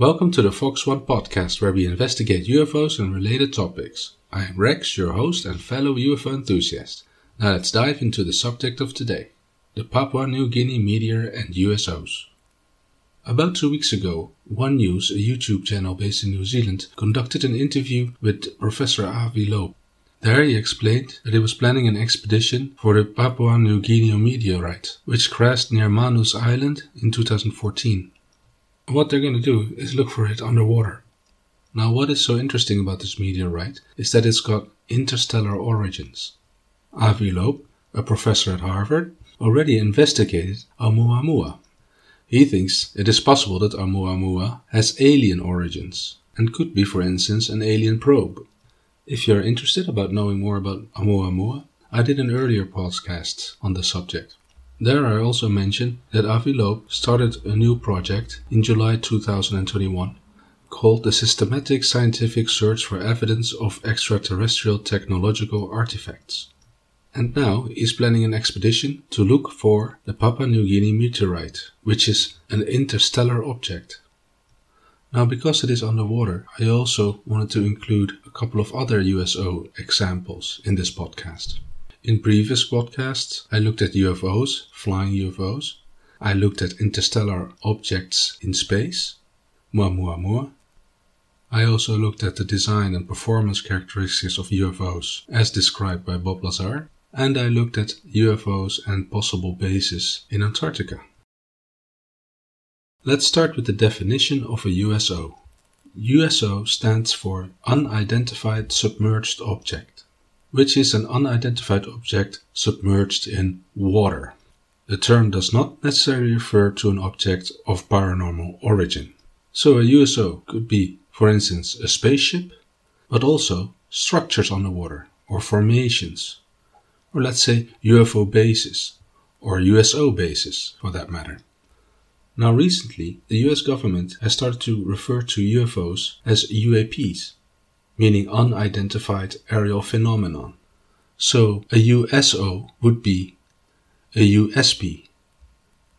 Welcome to the Fox One podcast, where we investigate UFOs and related topics. I am Rex, your host and fellow UFO enthusiast. Now let's dive into the subject of today the Papua New Guinea meteor and USOs. About two weeks ago, One News, a YouTube channel based in New Zealand, conducted an interview with Professor Avi Loeb. There he explained that he was planning an expedition for the Papua New Guinea meteorite, which crashed near Manus Island in 2014. What they're going to do is look for it underwater. Now, what is so interesting about this meteorite is that it's got interstellar origins. Avi Loeb, a professor at Harvard, already investigated Oumuamua. He thinks it is possible that Oumuamua has alien origins and could be, for instance, an alien probe. If you're interested about knowing more about Oumuamua, I did an earlier podcast on the subject. There I also mentioned that Avi Loeb started a new project in July 2021 called the Systematic Scientific Search for Evidence of Extraterrestrial Technological Artifacts. And now he's planning an expedition to look for the Papua New Guinea meteorite, which is an interstellar object. Now, because it is underwater, I also wanted to include a couple of other USO examples in this podcast. In previous podcasts, I looked at UFOs, flying UFOs. I looked at interstellar objects in space, Oumuamua. I also looked at the design and performance characteristics of UFOs as described by Bob Lazar. And I looked at UFOs and possible bases in Antarctica. Let's start with the definition of a USO. USO stands for Unidentified Submerged Object, which is an unidentified object submerged in water. The term does not necessarily refer to an object of paranormal origin. So a USO could be, for instance, a spaceship, but also structures underwater or formations, or let's say UFO bases, or USO bases for that matter. Now, recently, the US government has started to refer to UFOs as UAPs, meaning unidentified aerial phenomenon. So, a USO would be a USP,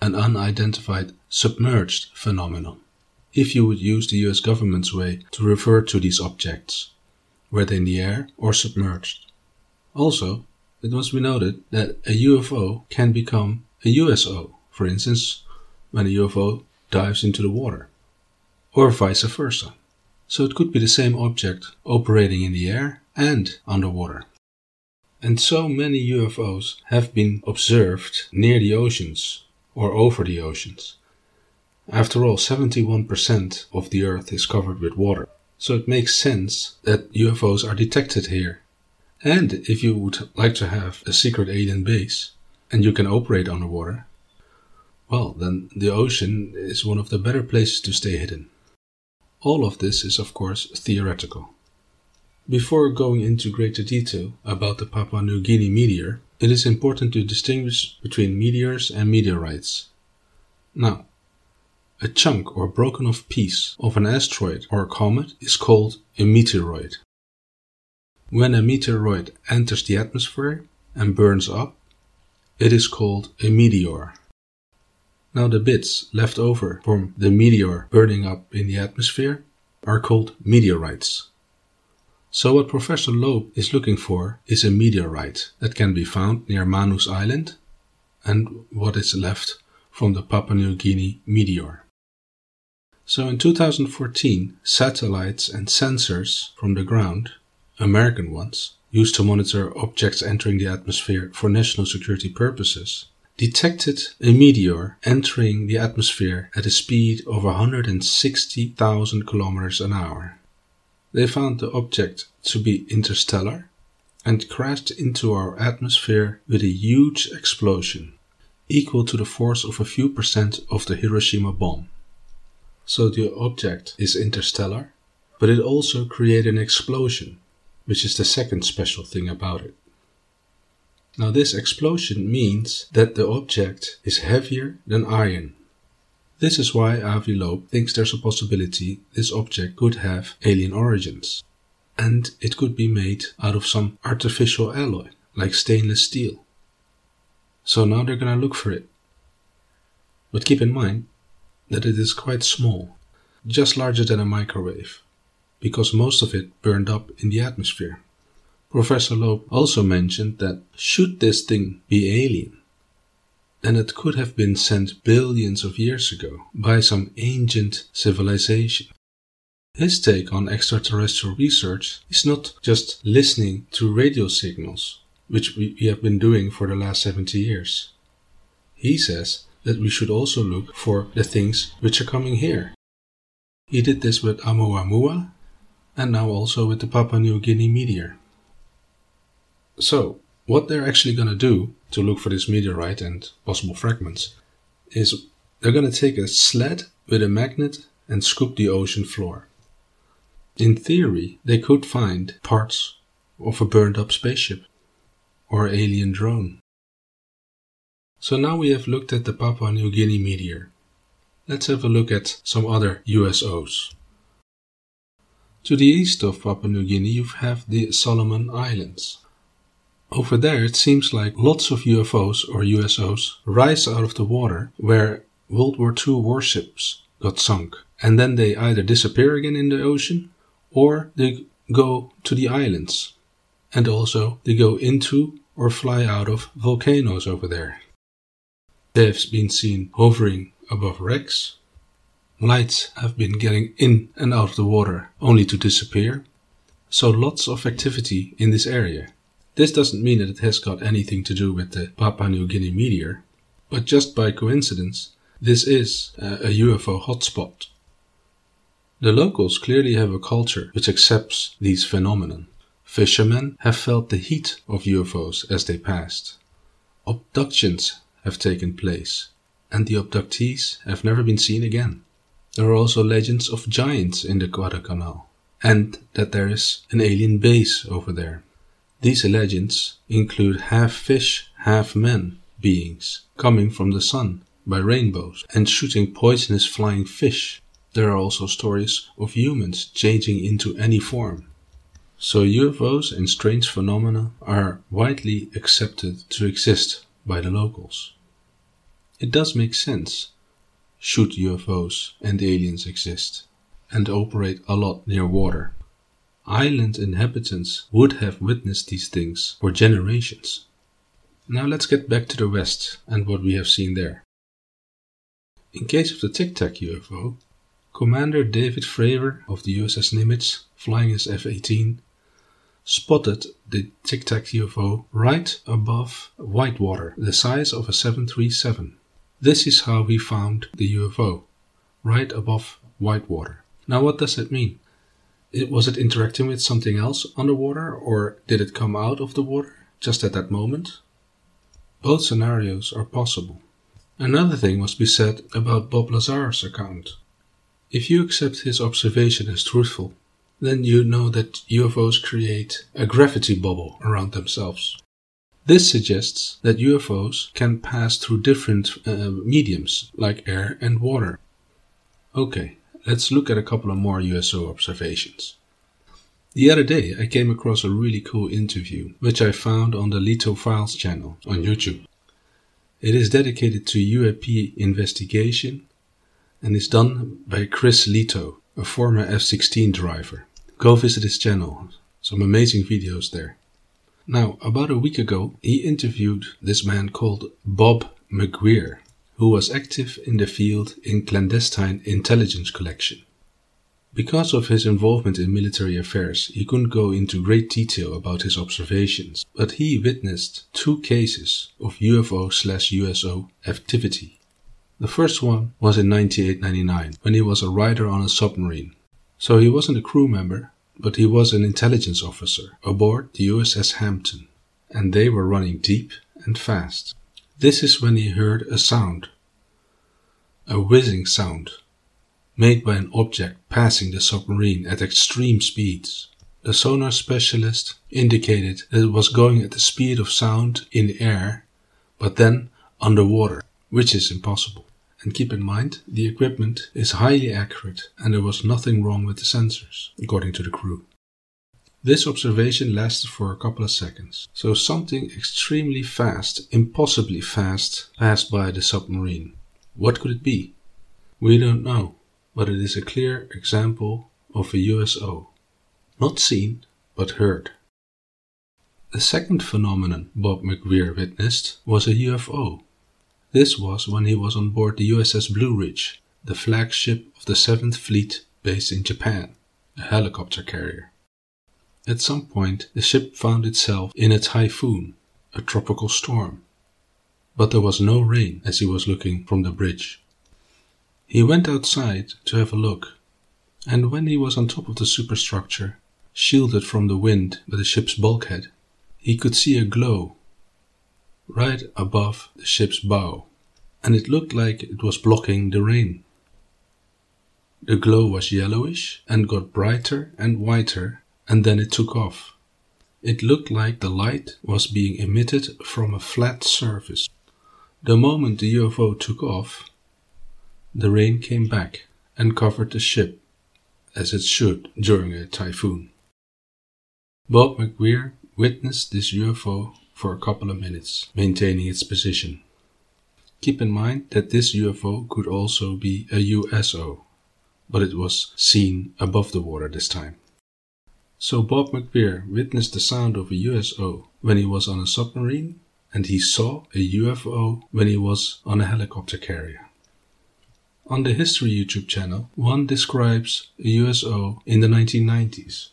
an unidentified submerged phenomenon, if you would use the US government's way to refer to these objects, whether in the air or submerged. Also, it must be noted that a UFO can become a USO, for instance, when a UFO dives into the water, or vice versa. So it could be the same object operating in the air and underwater. And so many UFOs have been observed near the oceans or over the oceans. After all, 71% of the Earth is covered with water. So it makes sense that UFOs are detected here. And if you would like to have a secret alien base and you can operate underwater, well, then the ocean is one of the better places to stay hidden. All of this is, of course, theoretical. Before going into greater detail about the Papua New Guinea meteor, it is important to distinguish between meteors and meteorites. Now, a chunk or broken off piece of an asteroid or comet is called a meteoroid. When a meteoroid enters the atmosphere and burns up, it is called a meteor. Now, the bits left over from the meteor burning up in the atmosphere are called meteorites. So, what Professor Loeb is looking for is a meteorite that can be found near Manus Island and what is left from the Papua New Guinea meteor. So, in 2014, satellites and sensors from the ground, American ones, used to monitor objects entering the atmosphere for national security purposes, detected a meteor entering the atmosphere at a speed of 160,000 kilometers an hour. They found the object to be interstellar and crashed into our atmosphere with a huge explosion, equal to the force of a few percent of the Hiroshima bomb. So the object is interstellar, but it also created an explosion, which is the second special thing about it. Now, this explosion means that the object is heavier than iron. This is why Avi Loeb thinks there's a possibility this object could have alien origins. And it could be made out of some artificial alloy, like stainless steel. So now they're gonna look for it. But keep in mind that it is quite small. just larger than a microwave, because most of it burned up in the atmosphere. Professor Loeb also mentioned that should this thing be alien, then it could have been sent billions of years ago by some ancient civilization. His take on extraterrestrial research is not just listening to radio signals, which we have been doing for the last 70 years. He says that we should also look for the things which are coming here. He did this with Oumuamua and now also with the Papua New Guinea meteor. So, what they're actually going to do to look for this meteorite and possible fragments is they're going to take a sled with a magnet and scoop the ocean floor. In theory, they could find parts of a burned up spaceship or alien drone. So now we have looked at the Papua New Guinea meteor. Let's have a look at some other USOs. To the east of Papua New Guinea, you have the Solomon Islands. Over there, it seems like lots of UFOs or USOs rise out of the water where World War II warships got sunk, and then they either disappear again in the ocean or they go to the islands. And also, they go into or fly out of volcanoes over there. They have been seen hovering above wrecks. Lights have been getting in and out of the water only to disappear. So, lots of activity in this area. This doesn't mean that it has got anything to do with the Papua New Guinea meteor, but just by coincidence, this is uh, a UFO hotspot. The locals clearly have a culture which accepts these phenomena. Fishermen have felt the heat of UFOs as they passed. Abductions have taken place, and the abductees have never been seen again. There are also legends of giants in the Guadalcanal, and that there is an alien base over there. These legends include half fish, half men beings coming from the sun by rainbows and shooting poisonous flying fish. There are also stories of humans changing into any form. So UFOs and strange phenomena are widely accepted to exist by the locals. It does make sense should UFOs and aliens exist and operate a lot near water island inhabitants would have witnessed these things for generations. Now let's get back to the west and what we have seen there. In case of the Tic Tac UFO, Commander David Fravor of the USS Nimitz, flying his F 18, spotted the Tic Tac UFO right above Whitewater, the size of a 737. This is how we found the UFO, right above Whitewater. Now, what does that mean? Was it interacting with something else underwater or did it come out of the water just at that moment? Both scenarios are possible. Another thing must be said about Bob Lazar's account. If you accept his observation as truthful, then you know that UFOs create a gravity bubble around themselves. This suggests that UFOs can pass through different uh, mediums like air and water. Okay, let's look at a couple of more USO observations. The other day, I came across a really cool interview, which I found on the Lehto Files channel on YouTube. It is dedicated to UAP investigation and is done by Chris Lehto, a former F 16 driver. Go visit his channel, some amazing videos there. Now, about a week ago, he interviewed this man called Bob McGwier who was active in the field in clandestine intelligence collection. Because of his involvement in military affairs, he couldn't go into great detail about his observations, but he witnessed two cases of UFO slash USO activity. The first one was in 1999 when he was a rider on a submarine. So he wasn't a crew member, but he was an intelligence officer aboard the USS Hampton, and they were running deep and fast. This is when he heard a sound, a whizzing sound, made by an object passing the submarine at extreme speeds. The sonar specialist indicated that it was going at the speed of sound in the air, but then underwater, which is impossible. And keep in mind, the equipment is highly accurate and there was nothing wrong with the sensors, according to the crew. This observation lasted for a couple of seconds, so something extremely fast, impossibly fast, passed by the submarine. What could it be? We don't know, but it is a clear example of a USO. Not seen, but heard. The second phenomenon Bob McVeer witnessed was a UFO. This was when he was on board the USS Blue Ridge, the flagship of the 7th Fleet based in Japan, a helicopter carrier. At some point, the ship found itself in a typhoon, a tropical storm. But there was no rain as he was looking from the bridge. He went outside to have a look, and when he was on top of the superstructure, shielded from the wind by the ship's bulkhead, he could see a glow right above the ship's bow, and it looked like it was blocking the rain. The glow was yellowish and got brighter and whiter, and then it took off. It looked like the light was being emitted from a flat surface. The moment the UFO took off, the rain came back and covered the ship, as it should during a typhoon. Bob McVeer witnessed this UFO for a couple of minutes, maintaining its position. Keep in mind that this UFO could also be a USO, but it was seen above the water this time. So Bob McVeer witnessed the sound of a USO when he was on a submarine, and he saw a UFO when he was on a helicopter carrier. On the History YouTube channel, one describes a USO in the 1990s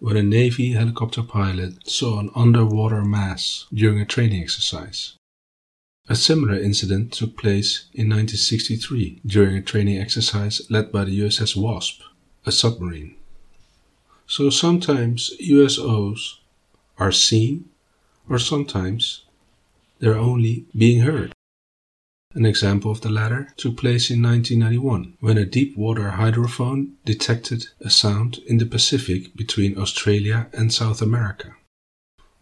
where a Navy helicopter pilot saw an underwater mass during a training exercise. A similar incident took place in 1963 during a training exercise led by the USS Wasp, a submarine. So sometimes USOs are seen, or sometimes they're only being heard. An example of the latter took place in 1991 when a deep water hydrophone detected a sound in the Pacific between Australia and South America.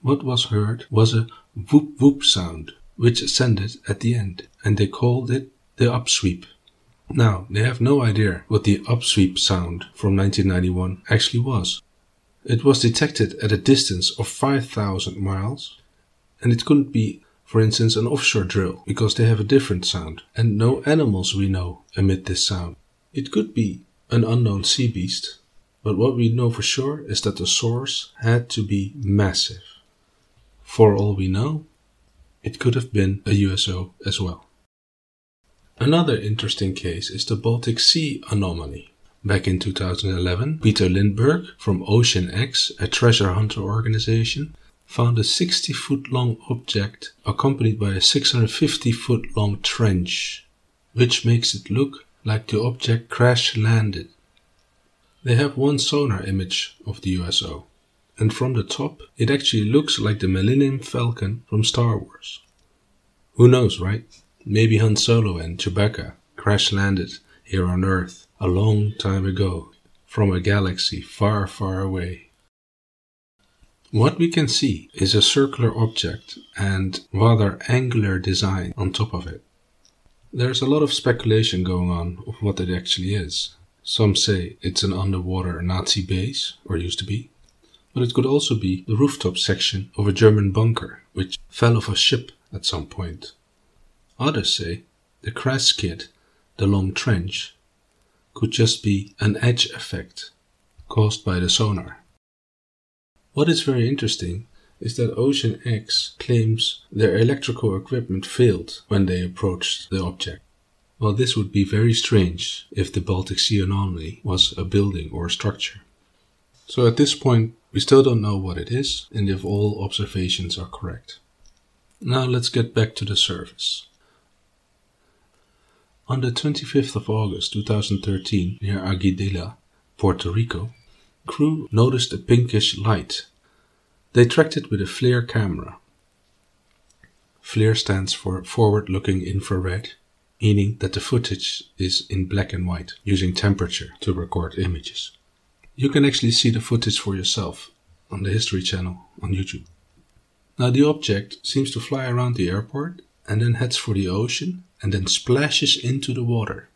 What was heard was a whoop whoop sound, which ascended at the end, and they called it the upsweep. Now, they have no idea what the upsweep sound from 1991 actually was. It was detected at a distance of 5,000 miles, and it couldn't be for instance, an offshore drill, because they have a different sound, and no animals we know emit this sound. It could be an unknown sea beast, but what we know for sure is that the source had to be massive. For all we know, it could have been a USO as well. Another interesting case is the Baltic Sea anomaly. Back in 2011, Peter Lindberg from Ocean X, a treasure hunter organization, found a 60 foot long object accompanied by a 650 foot long trench, which makes it look like the object crash landed. They have one sonar image of the USO, and from the top it actually looks like the Millennium Falcon from Star Wars. Who knows, right? Maybe Han Solo and Chewbacca crash landed here on Earth a long time ago from a galaxy far, far away. What we can see is a circular object and rather angular design on top of it. There's a lot of speculation going on of what it actually is. Some say it's an underwater Nazi base, or used to be, but it could also be the rooftop section of a German bunker which fell off a ship at some point. Others say the crash kit, the long trench, could just be an edge effect caused by the sonar. What is very interesting is that Ocean X claims their electrical equipment failed when they approached the object. Well, this would be very strange if the Baltic Sea anomaly was a building or a structure. So at this point, we still don't know what it is and if all observations are correct. Now let's get back to the surface. On the 25th of August 2013, near Aguadilla, Puerto Rico, crew noticed a pinkish light. They tracked it with a FLIR camera. FLIR stands for Forward Looking Infrared, meaning that the footage is in black and white, using temperature to record images. You can actually see the footage for yourself on the History channel on YouTube. Now, the object seems to fly around the airport and then heads for the ocean and then splashes into the water.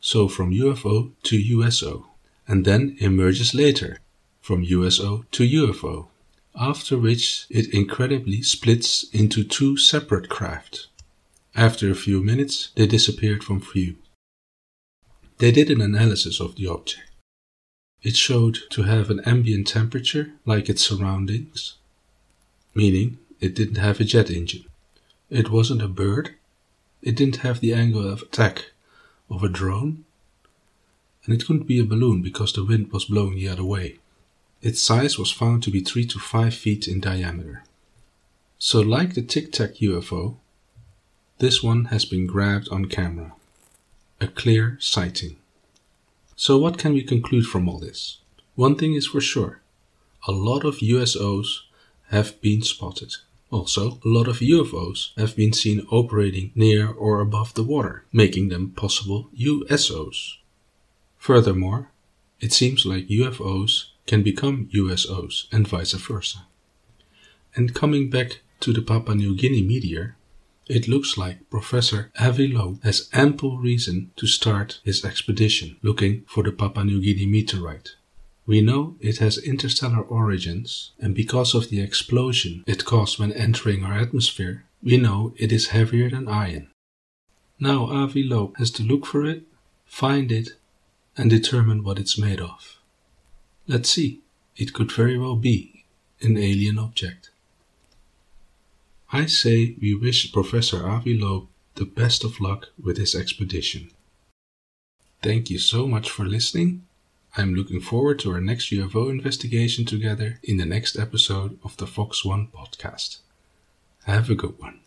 So, from UFO to USO and then emerges later from USO to UFO, after which it incredibly splits into two separate craft. After a few minutes, they disappeared from view. They did an analysis of the object. It showed to have an ambient temperature like its surroundings, meaning it didn't have a jet engine. It wasn't a bird. It didn't have the angle of attack of a drone. And it couldn't be a balloon because the wind was blowing the other way. Its size was found to be 3 to 5 feet in diameter. So, like the Tic Tac UFO, this one has been grabbed on camera. A clear sighting. So, what can we conclude from all this? One thing is for sure a lot of USOs have been spotted. Also, a lot of UFOs have been seen operating near or above the water, making them possible USOs. Furthermore, it seems like UFOs can become USOs and vice versa. And coming back to the Papua New Guinea meteor, it looks like Professor Avi Loeb has ample reason to start his expedition looking for the Papua New Guinea meteorite. We know it has interstellar origins, and because of the explosion it caused when entering our atmosphere, we know it is heavier than iron. Now Avi Loeb has to look for it, find it, and determine what it's made of. Let's see, it could very well be an alien object. I say we wish Professor Avi Loeb the best of luck with his expedition. Thank you so much for listening. I'm looking forward to our next UFO investigation together in the next episode of the Fox One podcast. Have a good one.